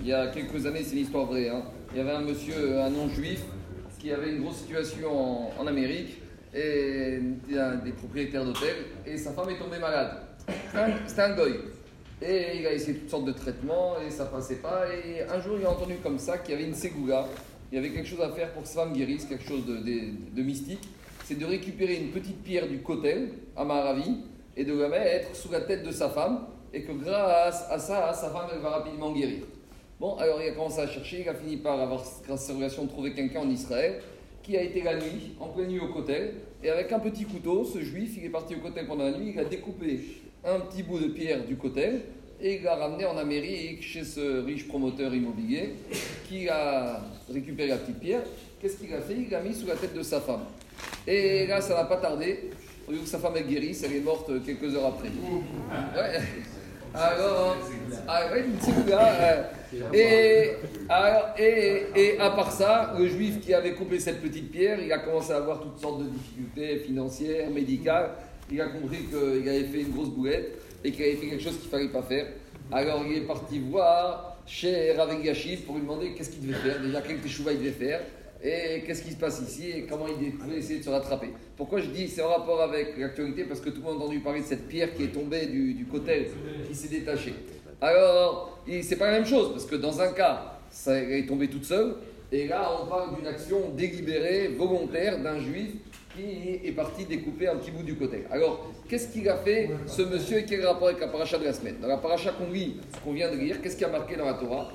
Il y a quelques années, c'est une histoire vraie. hein. Il y avait un monsieur, un non-juif, qui avait une grosse situation en, Amérique, et a des propriétaires d'hôtels, et sa femme est tombée malade. C'était un- un goy. Et il a essayé toutes sortes de traitements, et ça passait pas. Et un jour, il a entendu comme ça qu'il y avait une ségoula, il y avait quelque chose à faire pour que sa femme guérisse, quelque chose de, mystique. C'est de récupérer une petite pierre du cotel, à Maravi, et de la mettre sous la tête de sa femme, et que grâce à ça, sa femme elle va rapidement guérir. Bon, alors il a commencé à chercher, il a fini par avoir, grâce à sa relation, trouver quelqu'un en Israël qui a été la nuit, en pleine nuit au cotel, et avec un petit couteau, ce juif, il est parti au cotel pendant la nuit, il a découpé un petit bout de pierre du cotel, et il l'a ramené en Amérique chez ce riche promoteur immobilier qui a récupéré la petite pierre. Qu'est-ce qu'il a fait? Il l'a mis sous la tête de sa femme. Et là, ça n'a pas tardé. Au lieu que sa femme est guérisse, elle est morte quelques heures après. Alors, ah une petite là, euh, et, alors, et, et à part ça, le juif qui avait coupé cette petite pierre, il a commencé à avoir toutes sortes de difficultés financières, médicales. Il a compris qu'il avait fait une grosse boulette et qu'il avait fait quelque chose qu'il ne fallait pas faire. Alors il est parti voir chez Rav Yashiv pour lui demander qu'est-ce qu'il devait faire, déjà quel teshuva il devait faire, et qu'est-ce qui se passe ici, et comment il pouvait essayer de se rattraper? Pourquoi je dis c'est en rapport avec l'actualité? Parce que tout le monde a entendu parler de cette pierre qui est tombée du, du côté, qui s'est détachée. Alors, c'est pas la même chose, parce que dans un cas, ça est tombée toute seule, et là on parle d'une action délibérée, volontaire d'un juif qui est parti découper un petit bout du côté. Alors, qu'est-ce qu'il a fait ce monsieur et quel rapport avec la paracha de la semaine? Dans la paracha qu'on lit, qu'on vient de lire, qu'est-ce qui a marqué dans la Torah?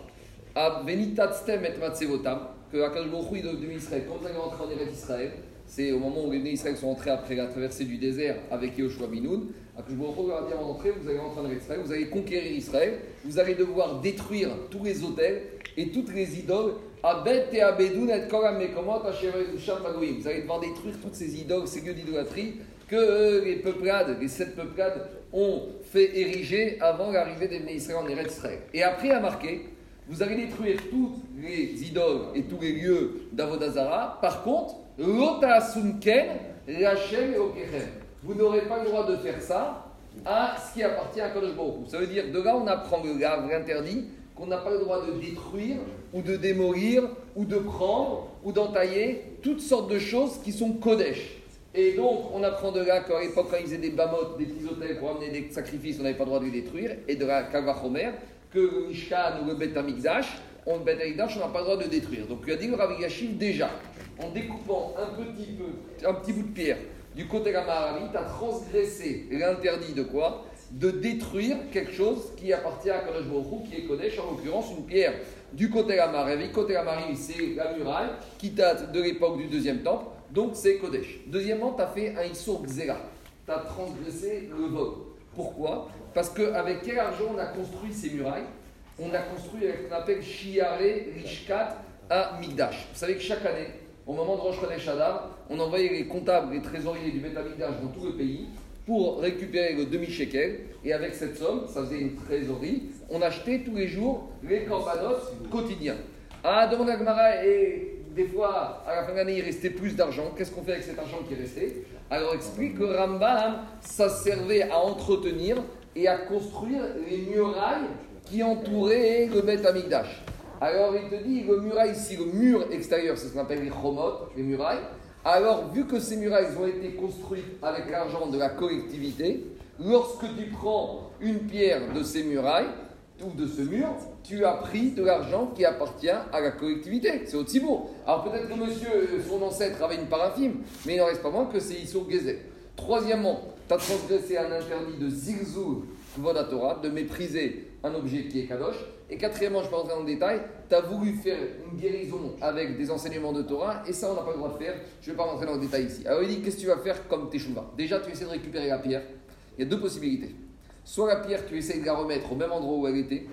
Avenitat-stem et matsevotam, que est devenu Israël. Quand vous allez rentrer en Eretz Israël, c'est au moment où les nés Israël sont entrés après la traversée du désert avec Yehoshua Binoun. Akadosh Baruch Hu leur a dit avant d'entrer, vous allez rentrer en Eretz vous allez conquérir Israël, vous allez devoir détruire tous les hôtels et toutes les idoles. Abet et Abedoun et Elusham Magoïm. Vous allez devoir détruire toutes ces idoles, ces lieux d'idolâtrie que euh, les peuplades, les sept peuplades ont fait ériger avant l'arrivée des nés Israël en Eretz Israël. Et après a marqué vous allez détruire toutes les idoles et tous les lieux d'Avodazara. Par contre, l'ota sunken, Rachel et. Vous n'aurez pas le droit de faire ça à ce qui appartient à Kadosh Baruch. Ça veut dire, de là, on apprend le grave, l'interdit, qu'on n'a pas le droit de détruire ou de démolir ou de prendre ou d'entailler toutes sortes de choses qui sont Kodesh. Et donc, on apprend de là qu'à l'époque, quand ils faisaient des bamotes, des petits hôtels pour amener des sacrifices, on n'avait pas le droit de les détruire. Et de la Kalvachomer, que le Mishkan ou le Bet Amikdash, on, n'a pas le droit de détruire. Donc, il a dit le déjà, en découpant un petit peu, un petit bout de pierre du côté de la Maharavi, tu as transgressé l'interdit de quoi? De détruire quelque chose qui appartient à Kadosh Baruch qui est Kodesh, en l'occurrence une pierre du côté de la Maharavi. Côté de la c'est la muraille qui date de l'époque du deuxième temple, donc c'est Kodesh. Deuxièmement, tu as fait un Issour Xera, tu as transgressé le vol. Pourquoi? Parce qu'avec quel argent on a construit ces murailles? On a construit avec ce qu'on appelle Shiare Rishkat à Migdash. Vous savez que chaque année, au moment de Rosh Chodesh on envoyait les comptables, les trésoriers du Beth dans tout le pays pour récupérer le demi-shekel. Et avec cette somme, ça faisait une trésorerie, on achetait tous les jours les corbanotes quotidiens. Ah, demande à Gemara, et des fois, à la fin de l'année, il restait plus d'argent. Qu'est-ce qu'on fait avec cet argent qui est resté? Alors explique que Rambam, ça servait à entretenir et à construire les murailles qui entouraient le Beth Amikdash. Alors il te dit, le muraille ici, le mur extérieur, c'est ce qu'on appelle les chromotes, les murailles. Alors, vu que ces murailles ont été construites avec l'argent de la collectivité, lorsque tu prends une pierre de ces murailles, ou de ce mur, tu as pris de l'argent qui appartient à la collectivité. C'est au Tibour. Alors peut-être que monsieur, son ancêtre avait une part mais il n'en reste pas moins que c'est Issour. Troisièmement, tu as transgressé un interdit de zigzou Torah, de mépriser un objet qui est kadosh. Et quatrièmement, je ne vais pas rentrer dans le détail, tu as voulu faire une guérison avec des enseignements de Torah, et ça, on n'a pas le droit de faire. Je ne vais pas rentrer dans le détail ici. Alors, il dit, qu'est-ce que tu vas faire comme teshuva? Déjà, tu essaies de récupérer la pierre. Il y a deux possibilités. Soit la pierre, tu essayes de la remettre au même endroit où elle était,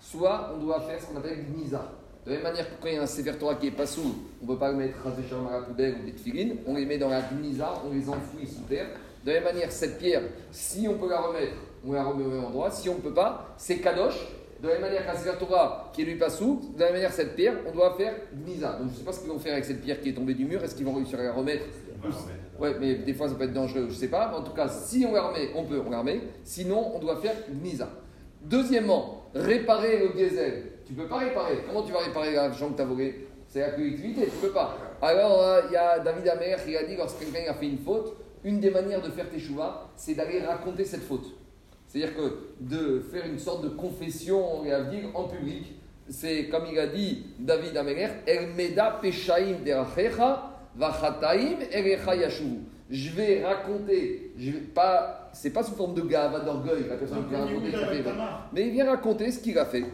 soit on doit faire ce qu'on appelle Gniza. De la même manière que quand il y a un Sefer qui est pas sous, on ne peut pas le mettre à la poubelle ou des tefilines, on les met dans la Gniza, on les enfouit sous terre. De la même manière, cette pierre, si on peut la remettre, on la remet au même endroit. Si on ne peut pas, c'est Kadosh. De la même manière qu'un Sefer Torah qui est lui pas sous, de la même manière, cette pierre, on doit faire Gniza. Donc je ne sais pas ce qu'ils vont faire avec cette pierre qui est tombée du mur, est-ce qu'ils vont réussir à la remettre Ouais, mais des fois ça peut être dangereux, je sais pas. En tout cas, si on la remet, on peut, on la remet. Sinon, on doit faire Gniza. Deuxièmement, réparer le diesel. Tu peux pas réparer. Comment tu vas réparer l'argent que tu as volé C'est la collectivité, tu peux pas. Alors, euh, il y a David Amer qui a dit lorsque quelqu'un a fait une faute, une des manières de faire tes chouvas, c'est d'aller raconter cette faute. C'est-à-dire que de faire une sorte de confession en public, c'est comme il a dit David Amer, El Meda Peshaim Derachecha. Je vais raconter, je vais pas, c'est pas sous forme de gave, d'orgueil, la personne qui raconter ce qu'il a fait, mais il vient raconter ce qu'il a fait.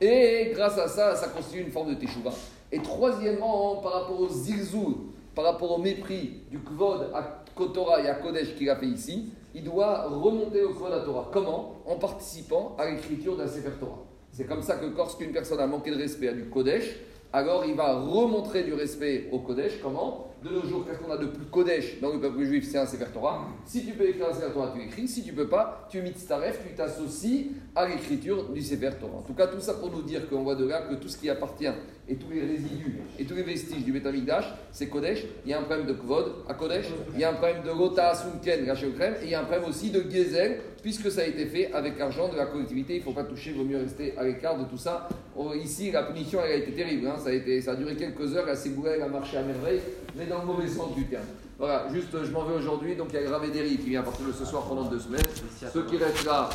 Et grâce à ça, ça constitue une forme de teshuva. Et troisièmement, par rapport aux zilzoul, par rapport au mépris du kvod à Kotora et à Kodesh qu'il a fait ici, il doit remonter au kvod à Torah. Comment? En participant à l'écriture d'un Sefer Torah. C'est comme ça que lorsqu'une personne a manqué de respect à du Kodesh, alors il va remontrer du respect au Kodesh. Comment? De nos jours, qu'est-ce qu'on a de plus Kodesh dans le peuple juif? C'est un Sefer Torah. Si tu peux écrire un Sefer Torah, tu écris. Si tu peux pas, tu imites Staref, tu t'associes à l'écriture du Sefer Torah. En tout cas, tout ça pour nous dire qu'on voit de là que tout ce qui appartient et tous les résidus et tous les vestiges du Betamikdash, c'est Kodesh. Il y a un problème de Kvod à Kodesh. Il y a un problème de au crème. Et il y a un problème aussi de Gezel, puisque ça a été fait avec l'argent de la collectivité. Il ne faut pas toucher, il vaut mieux rester à l'écart de tout ça. Oh, ici, la punition, elle a été terrible. hein. Ça, a duré quelques heures. La Séboula, elle a marché à merveille, mais dans le mauvais sens du terme. Voilà, juste, je m'en vais aujourd'hui. Donc, il y a Gravé Derry qui vient partir de ce soir pendant deux semaines. Ceux qui restent là.